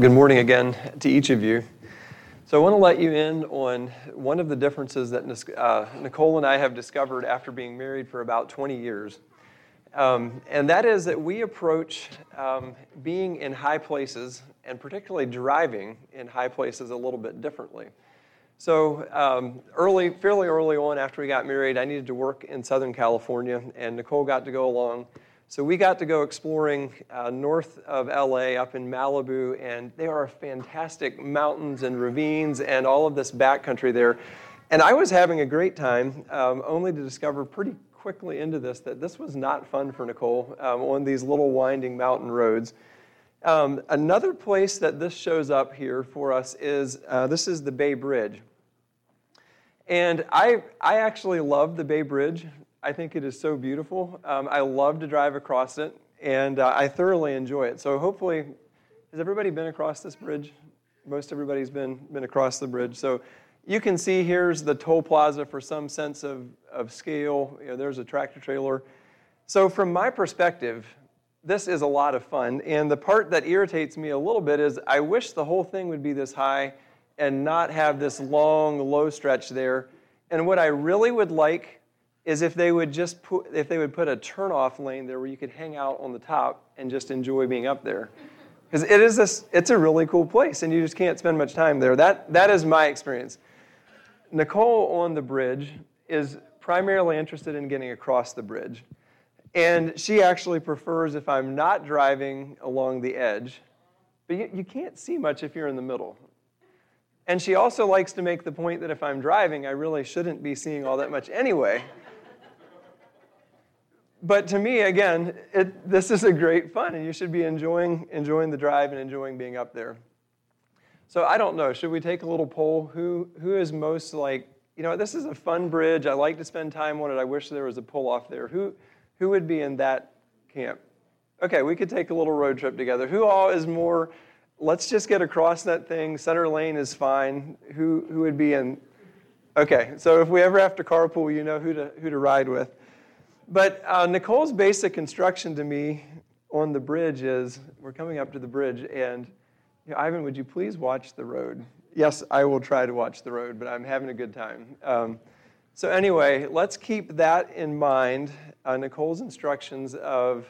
Good morning again to each of you. So, I want to let you in on one of the differences that uh, Nicole and I have discovered after being married for about 20 years. Um, and that is that we approach um, being in high places, and particularly driving in high places, a little bit differently. So, um, early, fairly early on after we got married, I needed to work in Southern California, and Nicole got to go along so we got to go exploring uh, north of LA up in Malibu, and there are fantastic mountains and ravines and all of this backcountry there. And I was having a great time, um, only to discover pretty quickly into this that this was not fun for Nicole um, on these little winding mountain roads. Um, another place that this shows up here for us is uh, this is the Bay Bridge. And I, I actually love the Bay Bridge. I think it is so beautiful. Um, I love to drive across it, and uh, I thoroughly enjoy it. So hopefully, has everybody been across this bridge? Most everybody's been, been across the bridge. So you can see here's the toll plaza for some sense of, of scale. You know, there's a tractor trailer. So from my perspective, this is a lot of fun. And the part that irritates me a little bit is I wish the whole thing would be this high and not have this long, low stretch there. And what I really would like is if they would just put if they would put a turnoff lane there where you could hang out on the top and just enjoy being up there. Because it is this it's a really cool place and you just can't spend much time there. That that is my experience. Nicole on the bridge is primarily interested in getting across the bridge and she actually prefers if i'm not driving along the edge but you, you can't see much if you're in the middle. And she also likes to make the point that if i'm driving i really shouldn't be seeing all that much anyway but to me, again, it, this is a great fun, and you should be enjoying, enjoying the drive and enjoying being up there. So I don't know. Should we take a little poll? Who, who is most like, you know, this is a fun bridge. I like to spend time on it. I wish there was a pull off there. Who, who would be in that camp? Okay, we could take a little road trip together. Who all is more, let's just get across that thing. Center lane is fine. Who, who would be in? Okay, so if we ever have to carpool, you know who to, who to ride with. But uh, Nicole's basic instruction to me on the bridge is we're coming up to the bridge, and you know, Ivan, would you please watch the road? Yes, I will try to watch the road, but I'm having a good time. Um, so, anyway, let's keep that in mind. Uh, Nicole's instructions of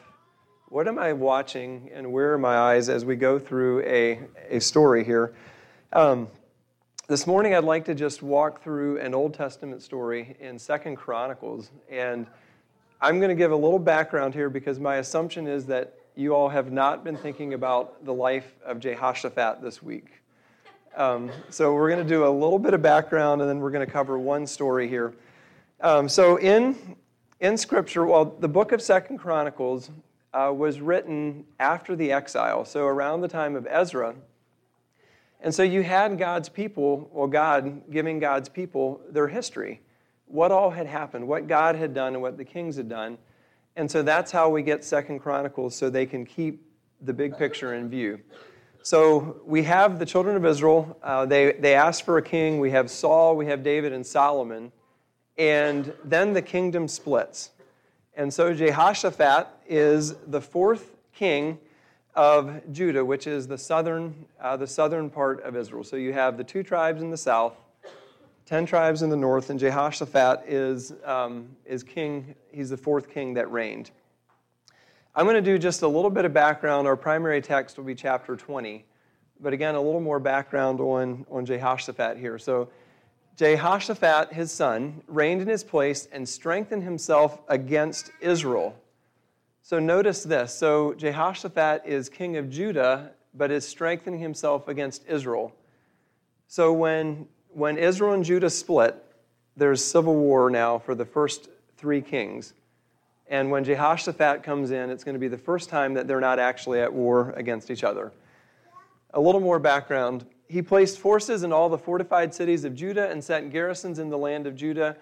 what am I watching and where are my eyes as we go through a, a story here. Um, this morning, I'd like to just walk through an Old Testament story in Second Chronicles. And I'm going to give a little background here because my assumption is that you all have not been thinking about the life of Jehoshaphat this week. Um, so we're going to do a little bit of background and then we're going to cover one story here. Um, so in in Scripture, well, the book of Second Chronicles uh, was written after the exile, so around the time of Ezra. And so you had God's people, well, God giving God's people their history what all had happened, what God had done, and what the kings had done. And so that's how we get Second Chronicles, so they can keep the big picture in view. So we have the children of Israel. Uh, they, they ask for a king. We have Saul, we have David, and Solomon. And then the kingdom splits. And so Jehoshaphat is the fourth king of Judah, which is the southern, uh, the southern part of Israel. So you have the two tribes in the south, 10 tribes in the north, and Jehoshaphat is, um, is king. He's the fourth king that reigned. I'm going to do just a little bit of background. Our primary text will be chapter 20, but again, a little more background on, on Jehoshaphat here. So, Jehoshaphat, his son, reigned in his place and strengthened himself against Israel. So, notice this. So, Jehoshaphat is king of Judah, but is strengthening himself against Israel. So, when when Israel and Judah split, there's civil war now for the first three kings. And when Jehoshaphat comes in, it's going to be the first time that they're not actually at war against each other. A little more background. He placed forces in all the fortified cities of Judah and set garrisons in the land of Judah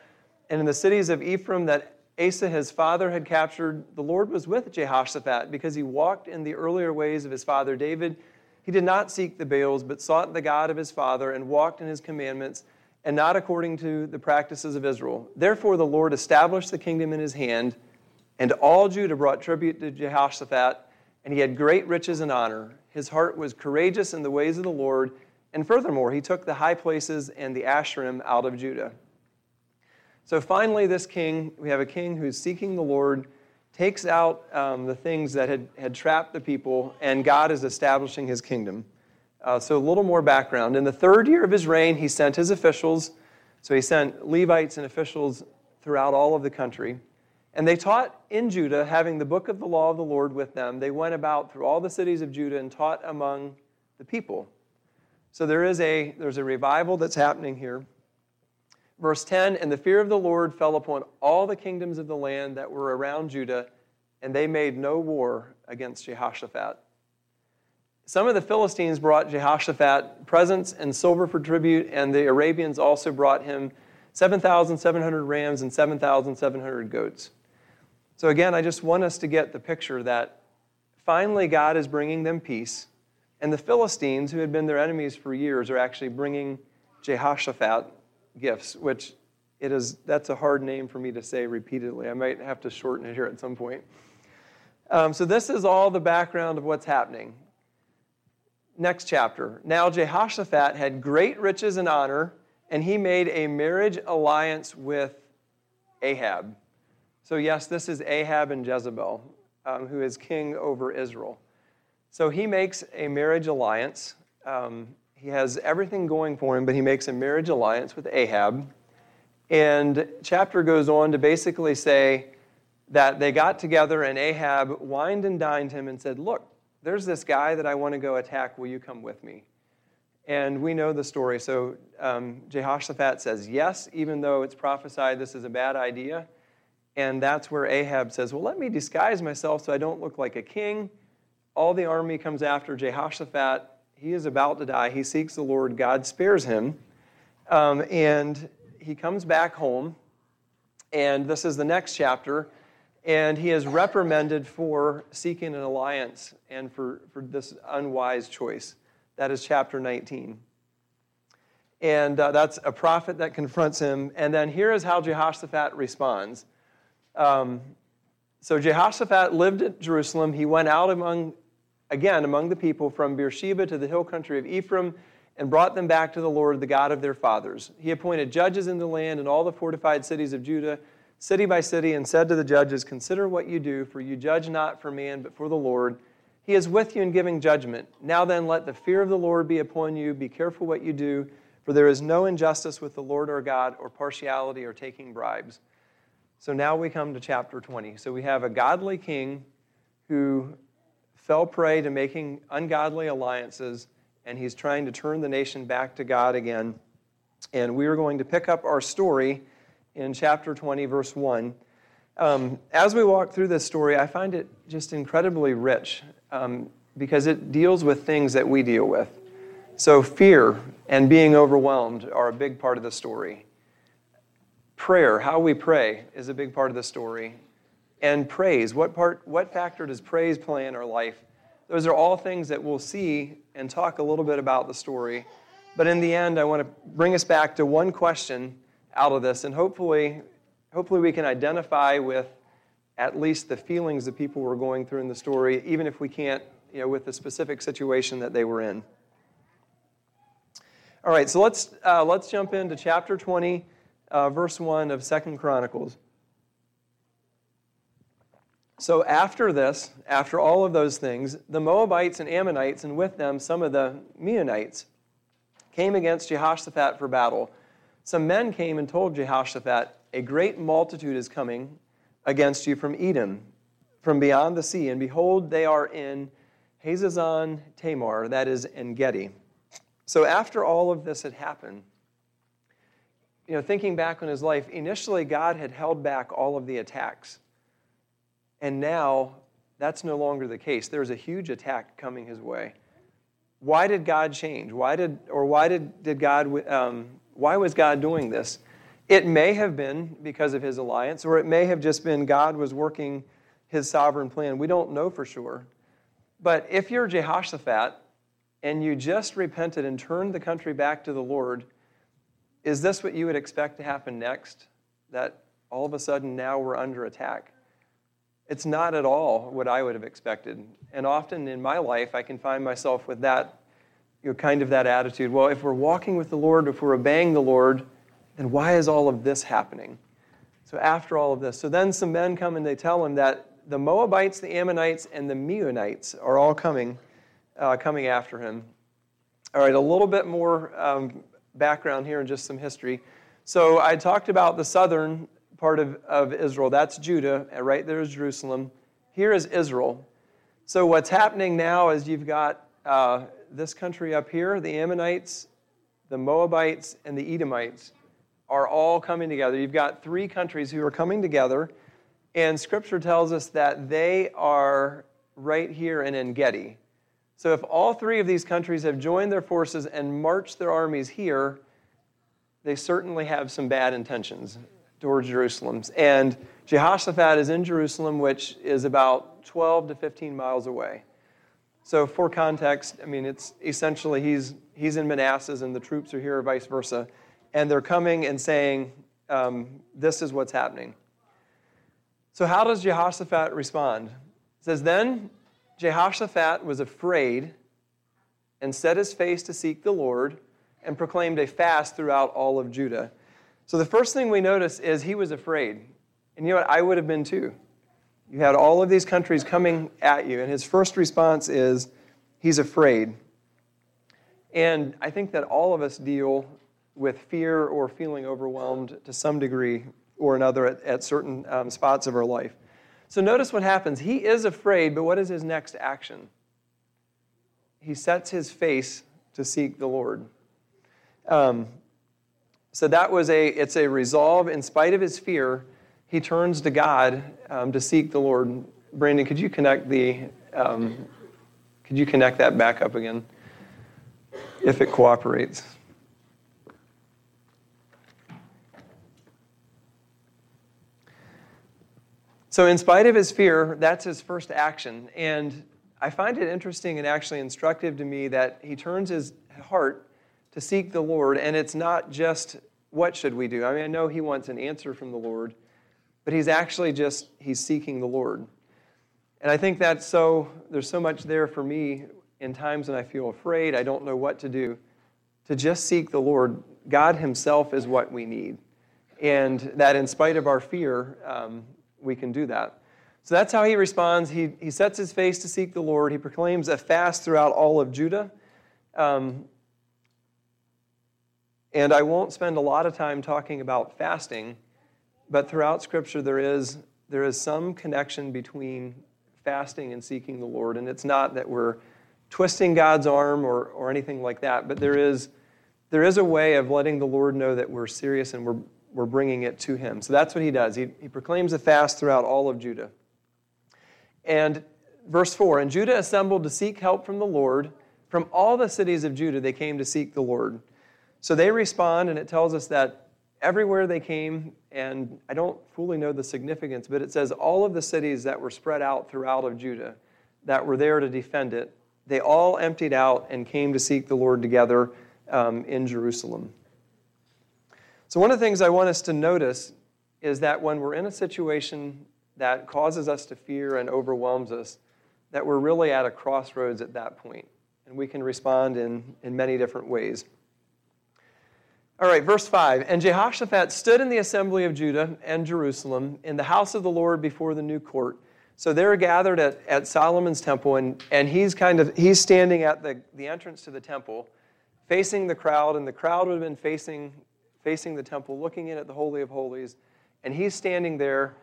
and in the cities of Ephraim that Asa, his father, had captured. The Lord was with Jehoshaphat because he walked in the earlier ways of his father David he did not seek the Baals, but sought the God of his father and walked in his commandments and not according to the practices of Israel. Therefore, the Lord established the kingdom in his hand, and all Judah brought tribute to Jehoshaphat, and he had great riches and honor. His heart was courageous in the ways of the Lord, and furthermore, he took the high places and the Asherim out of Judah. So finally, this king, we have a king who's seeking the Lord, takes out um, the things that had, had trapped the people, and God is establishing his kingdom. Uh, so, a little more background. In the third year of his reign, he sent his officials. So, he sent Levites and officials throughout all of the country. And they taught in Judah, having the book of the law of the Lord with them. They went about through all the cities of Judah and taught among the people. So there is a there's a revival that's happening here. Verse 10 And the fear of the Lord fell upon all the kingdoms of the land that were around Judah, and they made no war against Jehoshaphat. Some of the Philistines brought Jehoshaphat presents and silver for tribute, and the Arabians also brought him 7,700 rams and 7,700 goats. So, again, I just want us to get the picture that finally God is bringing them peace, and the Philistines, who had been their enemies for years, are actually bringing Jehoshaphat gifts, which it is, that's a hard name for me to say repeatedly. I might have to shorten it here at some point. Um, so, this is all the background of what's happening. Next chapter. Now, Jehoshaphat had great riches and honor, and he made a marriage alliance with Ahab. So, yes, this is Ahab and Jezebel, um, who is king over Israel. So, he makes a marriage alliance. Um, he has everything going for him, but he makes a marriage alliance with Ahab. And chapter goes on to basically say that they got together and Ahab wined and dined him and said, Look, there's this guy that I want to go attack. Will you come with me? And we know the story. So um, Jehoshaphat says yes, even though it's prophesied this is a bad idea. And that's where Ahab says, Well, let me disguise myself so I don't look like a king. All the army comes after Jehoshaphat he is about to die. He seeks the Lord. God spares him. Um, and he comes back home. And this is the next chapter. And he is reprimanded for seeking an alliance and for, for this unwise choice. That is chapter 19. And uh, that's a prophet that confronts him. And then here is how Jehoshaphat responds. Um, so Jehoshaphat lived at Jerusalem. He went out among again among the people from Beersheba to the hill country of Ephraim and brought them back to the Lord, the God of their fathers. He appointed judges in the land and all the fortified cities of Judah, city by city, and said to the judges, Consider what you do, for you judge not for man, but for the Lord. He is with you in giving judgment. Now then, let the fear of the Lord be upon you. Be careful what you do, for there is no injustice with the Lord our God, or partiality, or taking bribes. So now we come to chapter 20. So we have a godly king who fell prey to making ungodly alliances, and he's trying to turn the nation back to God again. And we are going to pick up our story in chapter 20, verse 1. Um, as we walk through this story, I find it just incredibly rich um, because it deals with things that we deal with. So, fear and being overwhelmed are a big part of the story. Prayer, how we pray, is a big part of the story and praise. What part what factor does praise play in our life? Those are all things that we'll see and talk a little bit about the story. But in the end, I want to bring us back to one question out of this and hopefully hopefully we can identify with at least the feelings that people were going through in the story, even if we can't, you know, with the specific situation that they were in. All right, so let's uh, let's jump into chapter 20, uh, verse 1 of Second Chronicles. So, after this, after all of those things, the Moabites and Ammonites, and with them some of the Meunites, came against Jehoshaphat for battle. Some men came and told Jehoshaphat, A great multitude is coming against you from Edom, from beyond the sea, and behold, they are in Hazazon Tamar, that is, En Gedi. So, after all of this had happened, you know, thinking back on his life, initially God had held back all of the attacks. And now that's no longer the case. There's a huge attack coming his way. Why did God change? Why did, or why did, did God, um, why was God doing this? It may have been because of his alliance, or it may have just been God was working his sovereign plan. We don't know for sure. But if you're Jehoshaphat and you just repented and turned the country back to the Lord, is this what you would expect to happen next? That all of a sudden now we're under attack? It's not at all what I would have expected. And often in my life, I can find myself with that, you know, kind of that attitude. Well, if we're walking with the Lord, if we're obeying the Lord, then why is all of this happening? So after all of this, so then some men come and they tell him that the Moabites, the Ammonites, and the Meunites are all coming, uh, coming after him. All right, a little bit more um, background here and just some history. So I talked about the southern part of, of Israel. That's Judah, and right there is Jerusalem. Here is Israel. So what's happening now is you've got uh, this country up here, the Ammonites, the Moabites, and the Edomites are all coming together. You've got three countries who are coming together, and Scripture tells us that they are right here in En Gedi. So if all three of these countries have joined their forces and marched their armies here, they certainly have some bad intentions towards Jerusalem. And Jehoshaphat is in Jerusalem, which is about 12 to 15 miles away. So, for context, I mean, it's essentially he's, he's in Manassas and the troops are here, or vice versa. And they're coming and saying, um, This is what's happening. So, how does Jehoshaphat respond? It says, Then Jehoshaphat was afraid and set his face to seek the Lord and proclaimed a fast throughout all of Judah. So the first thing we notice is he was afraid. And you know what? I would have been too. You had all of these countries coming at you, and his first response is he's afraid. And I think that all of us deal with fear or feeling overwhelmed to some degree or another at, at certain um, spots of our life. So notice what happens. He is afraid, but what is his next action? He sets his face to seek the Lord. Um, so that was a, it's a resolve. In spite of his fear, he turns to God um, to seek the Lord. Brandon, could you connect the, um, could you connect that back up again, if it cooperates? So, in spite of his fear, that's his first action. And I find it interesting and actually instructive to me that he turns his heart to seek the Lord, and it's not just what should we do. I mean, I know he wants an answer from the Lord, but he's actually just he's seeking the Lord. And I think that's so there's so much there for me in times when I feel afraid, I don't know what to do, to just seek the Lord. God himself is what we need. And that in spite of our fear, um, we can do that. So that's how he responds. He, he sets his face to seek the Lord. He proclaims a fast throughout all of Judah. Um, and I won't spend a lot of time talking about fasting, but throughout Scripture there is, there is some connection between fasting and seeking the Lord. And it's not that we're twisting God's arm or, or anything like that, but there is, there is a way of letting the Lord know that we're serious and we're, we're bringing it to Him. So that's what He does. He, he proclaims a fast throughout all of Judah. And verse 4 And Judah assembled to seek help from the Lord. From all the cities of Judah, they came to seek the Lord. So they respond, and it tells us that everywhere they came, and I don't fully know the significance, but it says all of the cities that were spread out throughout of Judah that were there to defend it, they all emptied out and came to seek the Lord together um, in Jerusalem. So, one of the things I want us to notice is that when we're in a situation that causes us to fear and overwhelms us, that we're really at a crossroads at that point, and we can respond in, in many different ways. All right, verse 5. And Jehoshaphat stood in the assembly of Judah and Jerusalem in the house of the Lord before the new court. So they're gathered at, at Solomon's temple, and, and he's kind of he's standing at the, the entrance to the temple, facing the crowd, and the crowd would have been facing, facing the temple, looking in at the Holy of Holies. And he's standing there,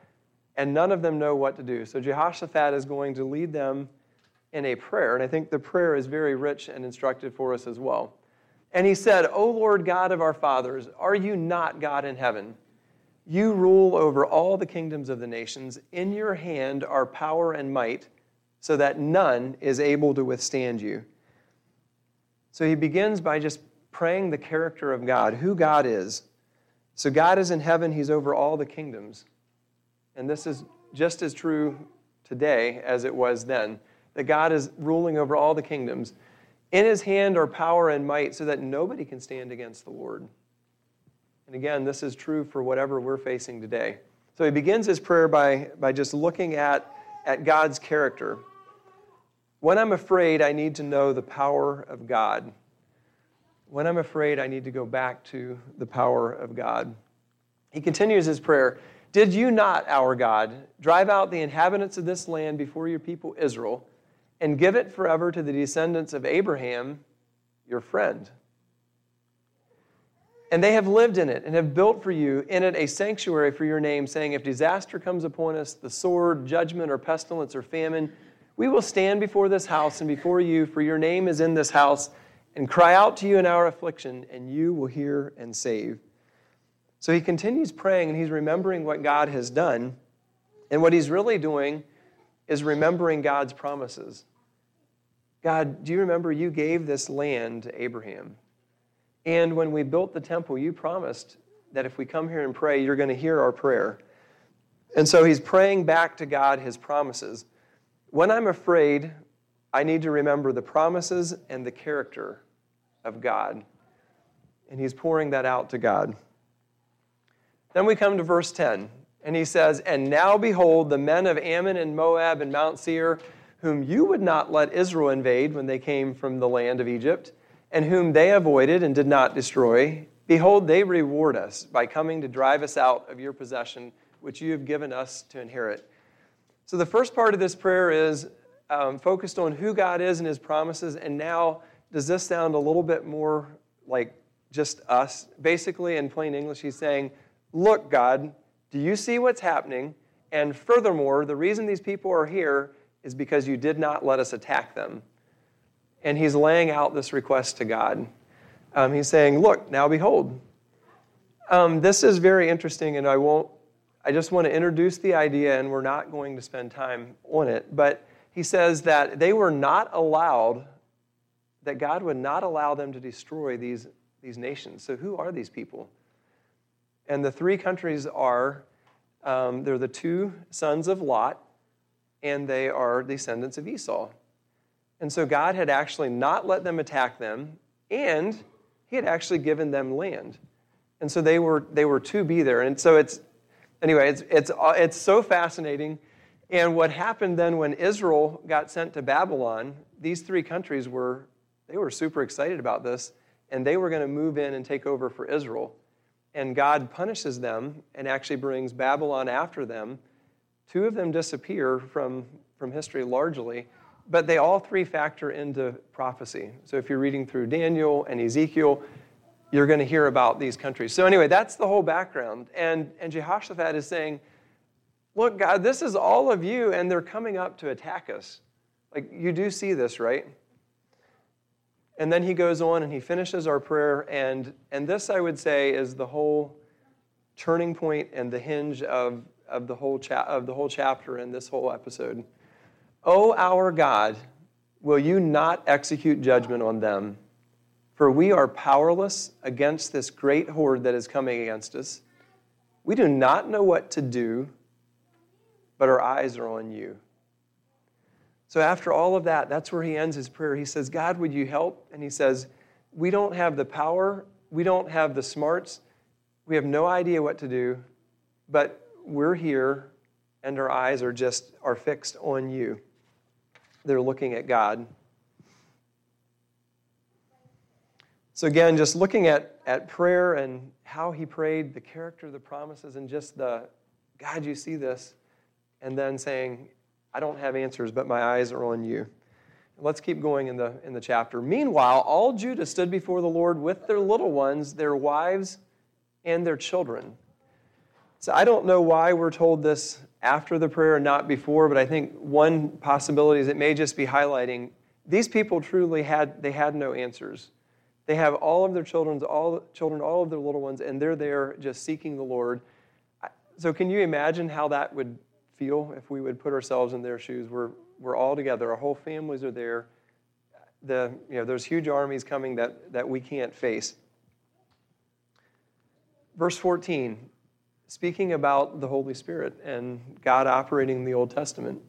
and none of them know what to do. So Jehoshaphat is going to lead them in a prayer, and I think the prayer is very rich and instructive for us as well. And he said, O Lord God of our fathers, are you not God in heaven? You rule over all the kingdoms of the nations. In your hand are power and might, so that none is able to withstand you. So he begins by just praying the character of God, who God is. So God is in heaven, he's over all the kingdoms. And this is just as true today as it was then, that God is ruling over all the kingdoms. In his hand are power and might so that nobody can stand against the Lord. And again, this is true for whatever we're facing today. So he begins his prayer by, by just looking at, at God's character. When I'm afraid, I need to know the power of God. When I'm afraid, I need to go back to the power of God. He continues his prayer Did you not, our God, drive out the inhabitants of this land before your people Israel and give it forever to the descendants of Abraham, your friend? And they have lived in it and have built for you in it a sanctuary for your name, saying, If disaster comes upon us, the sword, judgment, or pestilence, or famine, we will stand before this house and before you, for your name is in this house, and cry out to you in our affliction, and you will hear and save. So he continues praying, and he's remembering what God has done. And what he's really doing is remembering God's promises. God, do you remember you gave this land to Abraham? And when we built the temple, you promised that if we come here and pray, you're going to hear our prayer. And so he's praying back to God his promises. When I'm afraid, I need to remember the promises and the character of God. And he's pouring that out to God. Then we come to verse 10, and he says, And now behold, the men of Ammon and Moab and Mount Seir, whom you would not let Israel invade when they came from the land of Egypt, and whom they avoided and did not destroy, behold, they reward us by coming to drive us out of your possession, which you have given us to inherit. So the first part of this prayer is um, focused on who God is and his promises, and now does this sound a little bit more like just us? Basically, in plain English, he's saying, Look, God, do you see what's happening? And furthermore, the reason these people are here is because you did not let us attack them and he's laying out this request to God. Um, he's saying, Look, now behold. Um, this is very interesting, and I won't, I just want to introduce the idea, and we're not going to spend time on it. But he says that they were not allowed, that God would not allow them to destroy these, these nations. So, who are these people? And the three countries are um, they're the two sons of Lot, and they are descendants of Esau. And so God had actually not let them attack them, and He had actually given them land. And so they were, they were to be there. And so it's, anyway, it's, it's, it's so fascinating. And what happened then when Israel got sent to Babylon, these three countries were, they were super excited about this, and they were going to move in and take over for Israel. And God punishes them and actually brings Babylon after them. Two of them disappear from, from history largely but they all three factor into prophecy. So if you're reading through Daniel and Ezekiel, you're going to hear about these countries. So anyway, that's the whole background. And, and Jehoshaphat is saying, look, God, this is all of you, and they're coming up to attack us. Like, you do see this, right? And then he goes on and he finishes our prayer. And, and this, I would say, is the whole turning point and the hinge of, of, the, whole cha- of the whole chapter and this whole episode. O our God, will you not execute judgment on them? For we are powerless against this great horde that is coming against us. We do not know what to do, but our eyes are on you. So, after all of that, that's where he ends his prayer. He says, God, would you help? And he says, We don't have the power, we don't have the smarts, we have no idea what to do, but we're here and our eyes are just are fixed on you they're looking at God. So, again, just looking at, at prayer and how he prayed, the character, the promises, and just the God, you see this, and then saying, I don't have answers, but my eyes are on you. Let's keep going in the, in the chapter. Meanwhile, all Judah stood before the Lord with their little ones, their wives, and their children. So I don't know why we're told this after the prayer and not before, but I think one possibility is it may just be highlighting these people truly had they had no answers. They have all of their children, all children, all of their little ones, and they're there just seeking the Lord. So can you imagine how that would feel if we would put ourselves in their shoes? We're we're all together, our whole families are there. The, you know, there's huge armies coming that, that we can't face. Verse 14 speaking about the Holy Spirit and God operating in the Old Testament.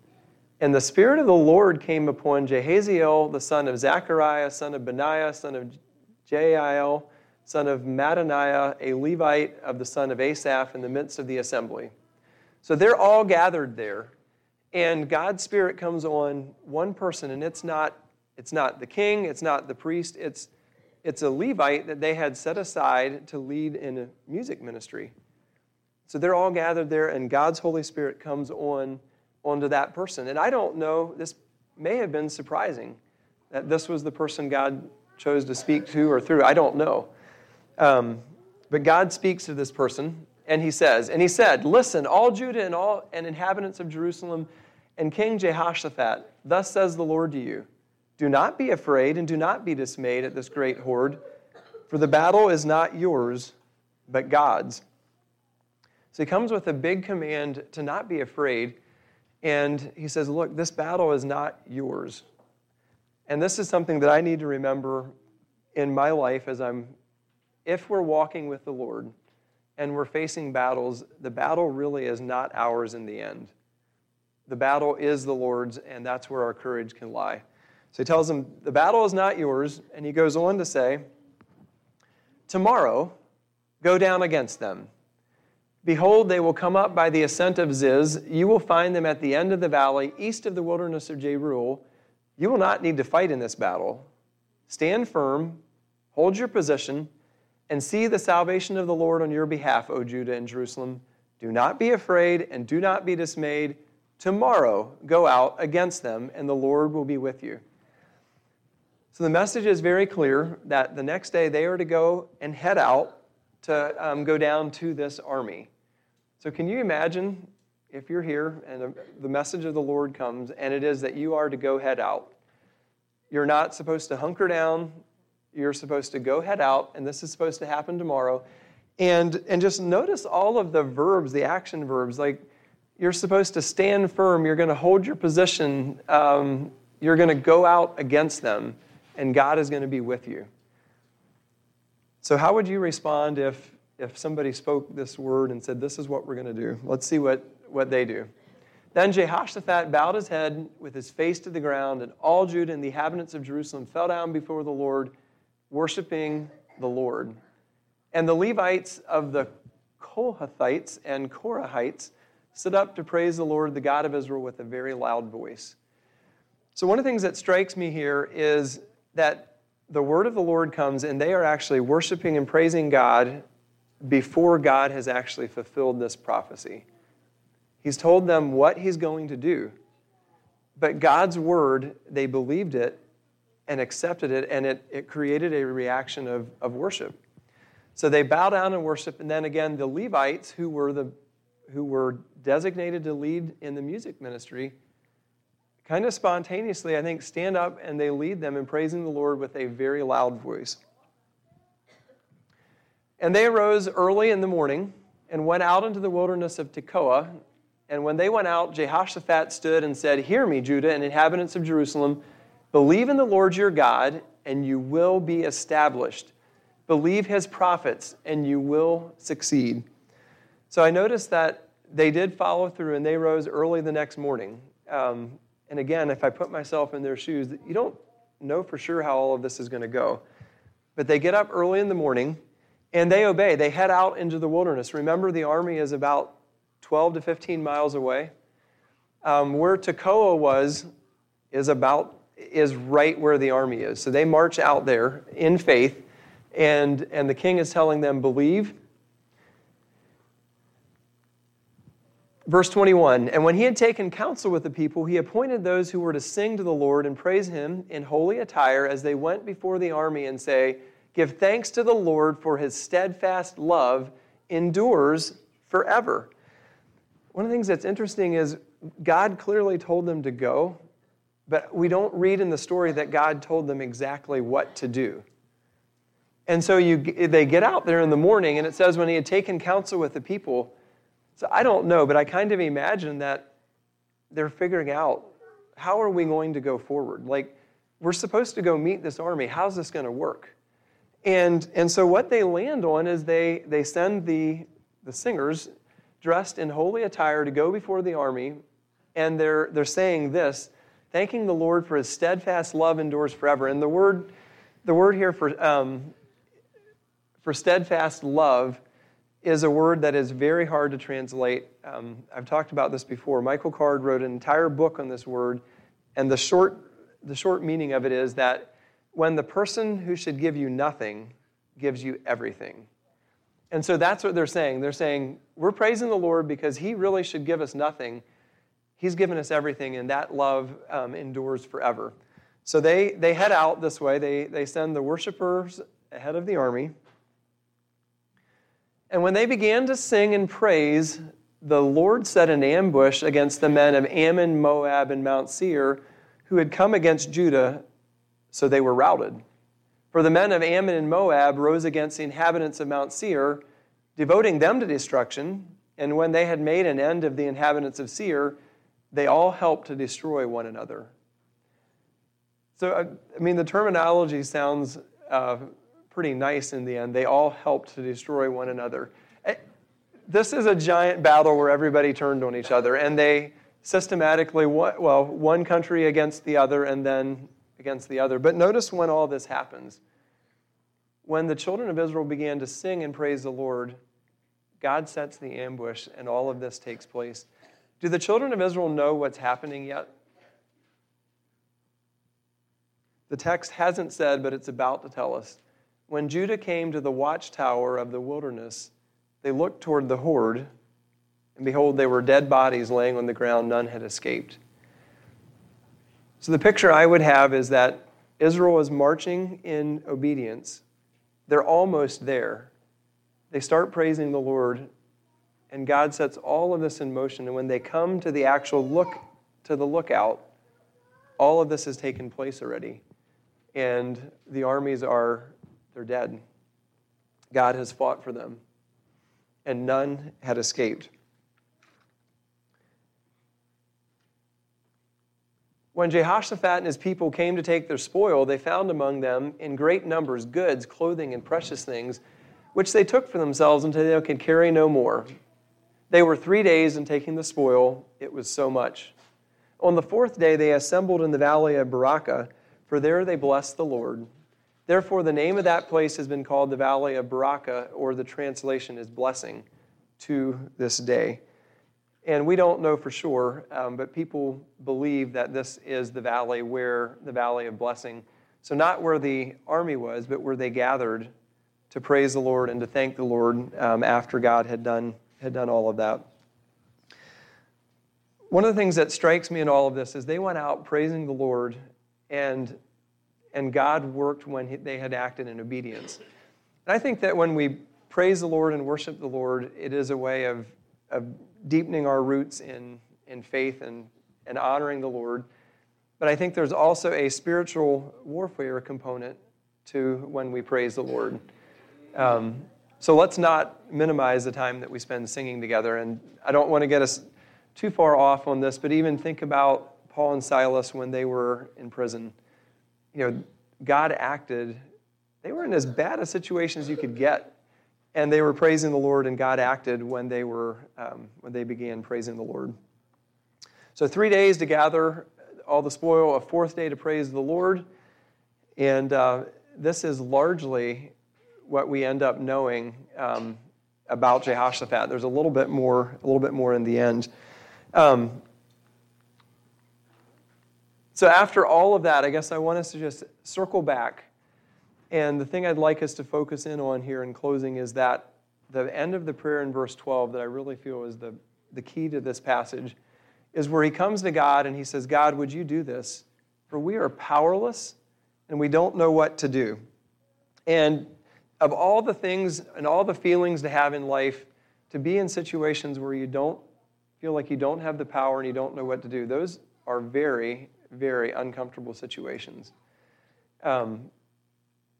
And the Spirit of the Lord came upon Jahaziel, the son of Zechariah, son of Benaiah, son of Jael, son of Mattaniah, a Levite of the son of Asaph, in the midst of the assembly. So they're all gathered there, and God's Spirit comes on one person, and it's not, it's not the king, it's not the priest, it's, it's a Levite that they had set aside to lead in a music ministry. So they're all gathered there, and God's Holy Spirit comes on onto that person. And I don't know, this may have been surprising that this was the person God chose to speak to or through. I don't know. Um, but God speaks to this person, and he says, And he said, Listen, all Judah and all and inhabitants of Jerusalem and King Jehoshaphat, thus says the Lord to you Do not be afraid and do not be dismayed at this great horde, for the battle is not yours, but God's. So he comes with a big command to not be afraid. And he says, Look, this battle is not yours. And this is something that I need to remember in my life as I'm, if we're walking with the Lord and we're facing battles, the battle really is not ours in the end. The battle is the Lord's, and that's where our courage can lie. So he tells them, The battle is not yours. And he goes on to say, Tomorrow, go down against them. Behold, they will come up by the ascent of Ziz. You will find them at the end of the valley, east of the wilderness of Jeruel. You will not need to fight in this battle. Stand firm, hold your position, and see the salvation of the Lord on your behalf, O Judah and Jerusalem. Do not be afraid and do not be dismayed. Tomorrow go out against them, and the Lord will be with you. So the message is very clear that the next day they are to go and head out to um, go down to this army. So, can you imagine if you're here and the message of the Lord comes and it is that you are to go head out? You're not supposed to hunker down, you're supposed to go head out, and this is supposed to happen tomorrow. And, and just notice all of the verbs, the action verbs. Like, you're supposed to stand firm, you're going to hold your position, um, you're going to go out against them, and God is going to be with you. So, how would you respond if, if somebody spoke this word and said, This is what we're going to do? Let's see what, what they do. Then Jehoshaphat bowed his head with his face to the ground, and all Judah and the inhabitants of Jerusalem fell down before the Lord, worshiping the Lord. And the Levites of the Kohathites and Korahites stood up to praise the Lord, the God of Israel, with a very loud voice. So, one of the things that strikes me here is that the word of the Lord comes and they are actually worshiping and praising God before God has actually fulfilled this prophecy. He's told them what he's going to do. But God's word, they believed it and accepted it, and it, it created a reaction of, of worship. So they bow down and worship, and then again, the Levites, who were, the, who were designated to lead in the music ministry, kind of spontaneously, I think, stand up and they lead them in praising the Lord with a very loud voice. And they arose early in the morning and went out into the wilderness of Tekoa. And when they went out, Jehoshaphat stood and said, Hear me, Judah and inhabitants of Jerusalem. Believe in the Lord your God, and you will be established. Believe his prophets, and you will succeed. So I noticed that they did follow through, and they rose early the next morning. Um, and again, if I put myself in their shoes, you don't know for sure how all of this is going to go. But they get up early in the morning and they obey. They head out into the wilderness. Remember, the army is about 12 to 15 miles away. Um, where Tekoa was is about is right where the army is. So they march out there in faith, and, and the king is telling them, believe Verse 21 And when he had taken counsel with the people, he appointed those who were to sing to the Lord and praise him in holy attire as they went before the army and say, Give thanks to the Lord for his steadfast love endures forever. One of the things that's interesting is God clearly told them to go, but we don't read in the story that God told them exactly what to do. And so you, they get out there in the morning, and it says, when he had taken counsel with the people, so I don't know, but I kind of imagine that they're figuring out how are we going to go forward? Like, we're supposed to go meet this army. How's this going to work? And, and so what they land on is they, they send the, the singers dressed in holy attire to go before the army, and they're, they're saying this, thanking the Lord for his steadfast love endures forever. And the word, the word here for, um, for steadfast love is a word that is very hard to translate. Um, I've talked about this before. Michael Card wrote an entire book on this word, and the short, the short meaning of it is that when the person who should give you nothing gives you everything. And so that's what they're saying. They're saying, We're praising the Lord because He really should give us nothing. He's given us everything, and that love um, endures forever. So they, they head out this way. They, they send the worshipers ahead of the army. And when they began to sing and praise, the Lord set an ambush against the men of Ammon, Moab, and Mount Seir who had come against Judah, so they were routed. For the men of Ammon and Moab rose against the inhabitants of Mount Seir, devoting them to destruction. And when they had made an end of the inhabitants of Seir, they all helped to destroy one another. So, I mean, the terminology sounds uh, pretty nice in the end. They all helped to destroy one another. Eh, this is a giant battle where everybody turned on each other, and they systematically, well, one country against the other, and then against the other. But notice when all this happens. When the children of Israel began to sing and praise the Lord, God sets the ambush, and all of this takes place. Do the children of Israel know what's happening yet? The text hasn't said, but it's about to tell us. When Judah came to the watchtower of the wilderness, they looked toward the horde, and behold, they were dead bodies laying on the ground, none had escaped. So the picture I would have is that Israel is marching in obedience. They're almost there. They start praising the Lord, and God sets all of this in motion. And when they come to the actual look to the lookout, all of this has taken place already. And the armies are they're dead. God has fought for them, and none had escaped. When Jehoshaphat and his people came to take their spoil, they found among them in great numbers goods, clothing, and precious things, which they took for themselves until they could carry no more. They were three days in taking the spoil, it was so much. On the fourth day, they assembled in the valley of Berachah, for there they blessed the Lord. Therefore, the name of that place has been called the valley of Berachah, or the translation is blessing, to this day. And we don't know for sure, um, but people believe that this is the valley where the valley of blessing. So, not where the army was, but where they gathered to praise the Lord and to thank the Lord um, after God had done, had done all of that. One of the things that strikes me in all of this is they went out praising the Lord, and, and God worked when he, they had acted in obedience. And I think that when we praise the Lord and worship the Lord, it is a way of, of deepening our roots in, in faith and, and honoring the Lord. But I think there's also a spiritual warfare component to when we praise the Lord. Um, so let's not minimize the time that we spend singing together. And I don't want to get us too far off on this, but even think about Paul and Silas when they were in prison. You know, God acted, they were in as bad a situation as you could get and they were praising the Lord, and God acted when they were um, when they began praising the Lord. So three days to gather all the spoil, a fourth day to praise the Lord, and uh, this is largely what we end up knowing um, about Jehoshaphat. There's a little bit more, a little bit more in the end. Um, so after all of that, I guess I want us to just circle back and the thing I'd like us to focus in on here in closing is that the end of the prayer in verse 12 that I really feel is the, the key to this passage is where he comes to God and he says, God, would you do this? For we are powerless and we don't know what to do. And of all the things and all the feelings to have in life, to be in situations where you don't feel like you don't have the power and you don't know what to do, those are very, very uncomfortable situations. Um,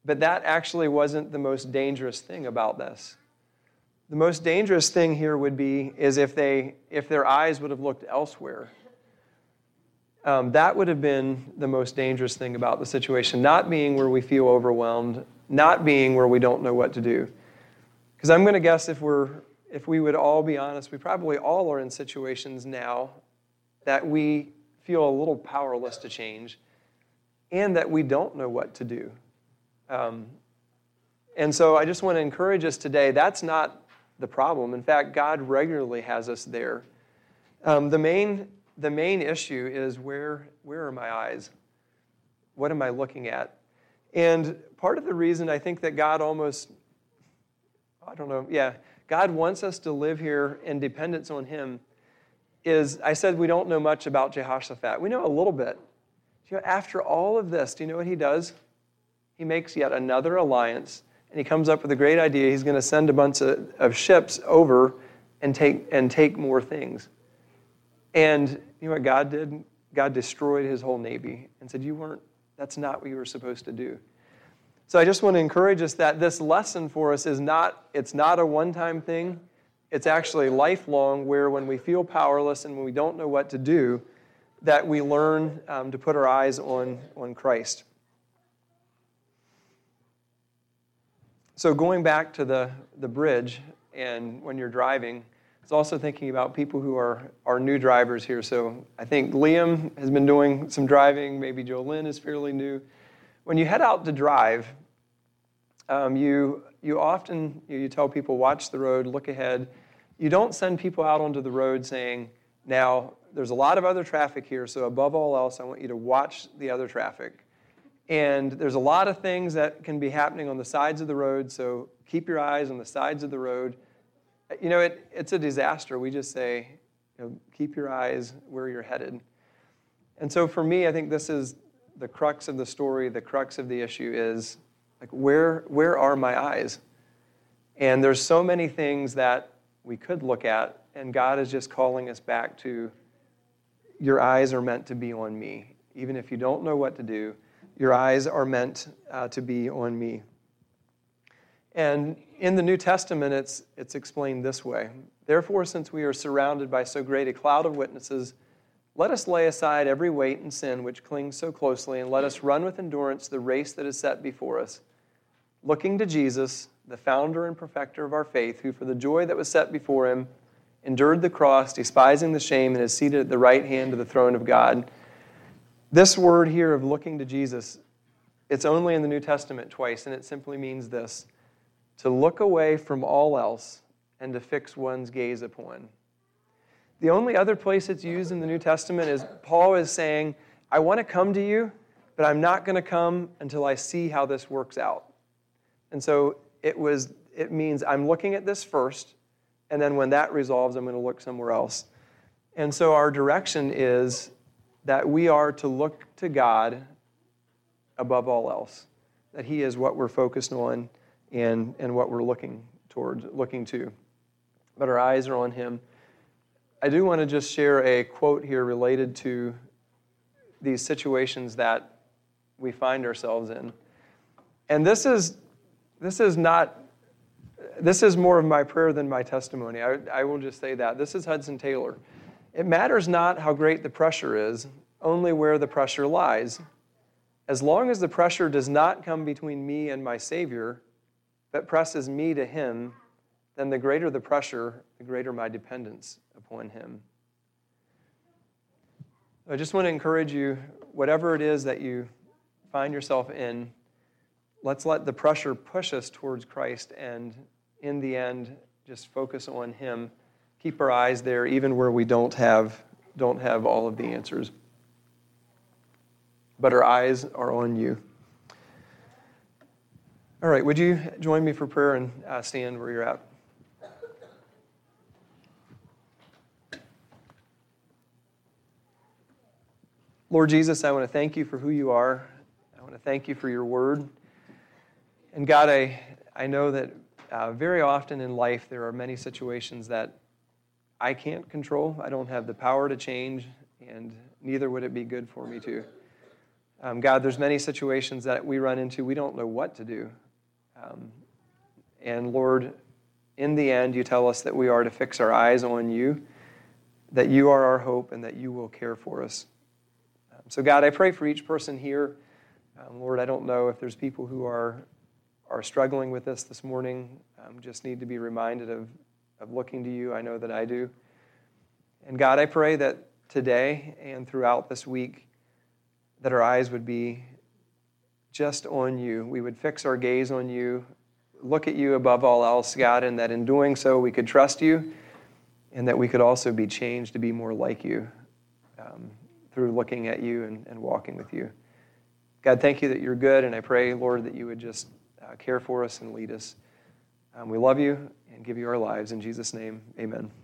but that actually wasn't the most dangerous thing about this. The most dangerous thing here would be is if they if their eyes would have looked elsewhere. Um, that would have been the most dangerous thing about the situation, not being where we feel overwhelmed, not being where we don't know what to do. Because I'm going to guess if we're if we would all be honest, we probably all are in situations now that we feel a little powerless to change and that we don't know what to do. Um, and so I just want to encourage us today that's not the problem. In fact, God regularly has us there. Um, the, main, the main issue is where, where are my eyes? What am I looking at? And part of the reason I think that God almost, I don't know, yeah, God wants us to live here in dependence on Him is I said we don't know much about Jehoshaphat. We know a little bit. You know, after all of this, do you know what he does? He makes yet another alliance and he comes up with a great idea. He's going to send a bunch of, of ships over and take, and take more things. And you know what God did? God destroyed his whole navy and said, You weren't, that's not what you were supposed to do. So I just want to encourage us that this lesson for us is not, it's not a one-time thing. It's actually lifelong where when we feel powerless and when we don't know what to do, that we learn um, to put our eyes on, on Christ. So, going back to the, the bridge, and when you're driving, it's also thinking about people who are, are new drivers here. So, I think Liam has been doing some driving, maybe Jolynn is fairly new. When you head out to drive, um, you, you often you, you tell people, watch the road, look ahead. You don't send people out onto the road saying, now, there's a lot of other traffic here, so above all else, I want you to watch the other traffic. And there's a lot of things that can be happening on the sides of the road, so keep your eyes on the sides of the road. You know, it, it's a disaster. We just say, you know, keep your eyes where you're headed. And so for me, I think this is the crux of the story, the crux of the issue is like, where, where are my eyes? And there's so many things that we could look at, and God is just calling us back to your eyes are meant to be on me. Even if you don't know what to do, your eyes are meant uh, to be on me. And in the New Testament, it's, it's explained this way Therefore, since we are surrounded by so great a cloud of witnesses, let us lay aside every weight and sin which clings so closely, and let us run with endurance the race that is set before us, looking to Jesus, the founder and perfecter of our faith, who for the joy that was set before him endured the cross, despising the shame, and is seated at the right hand of the throne of God. This word here of looking to Jesus, it's only in the New Testament twice, and it simply means this to look away from all else and to fix one's gaze upon. The only other place it's used in the New Testament is Paul is saying, I want to come to you, but I'm not going to come until I see how this works out. And so it was it means I'm looking at this first, and then when that resolves, I'm going to look somewhere else. And so our direction is that we are to look to God above all else, that He is what we're focused on and, and what we're looking towards, looking to. But our eyes are on Him. I do want to just share a quote here related to these situations that we find ourselves in. And this is, this is not, this is more of my prayer than my testimony. I, I will just say that. This is Hudson Taylor. It matters not how great the pressure is, only where the pressure lies. As long as the pressure does not come between me and my Savior, but presses me to Him, then the greater the pressure, the greater my dependence upon Him. I just want to encourage you, whatever it is that you find yourself in, let's let the pressure push us towards Christ and in the end, just focus on Him keep our eyes there even where we don't have, don't have all of the answers. But our eyes are on you. All right, would you join me for prayer and uh, stand where you're at? Lord Jesus, I want to thank you for who you are. I want to thank you for your word. And God, I, I know that uh, very often in life there are many situations that I can't control. I don't have the power to change, and neither would it be good for me to. Um, God, there's many situations that we run into, we don't know what to do. Um, and Lord, in the end, you tell us that we are to fix our eyes on you, that you are our hope, and that you will care for us. Um, so, God, I pray for each person here. Um, Lord, I don't know if there's people who are, are struggling with this this morning um, just need to be reminded of, of looking to you. I know that I do. And God, I pray that today and throughout this week that our eyes would be just on you. We would fix our gaze on you, look at you above all else, God, and that in doing so we could trust you and that we could also be changed to be more like you um, through looking at you and, and walking with you. God, thank you that you're good, and I pray, Lord, that you would just uh, care for us and lead us. Um, we love you and give you our lives. In Jesus' name, amen.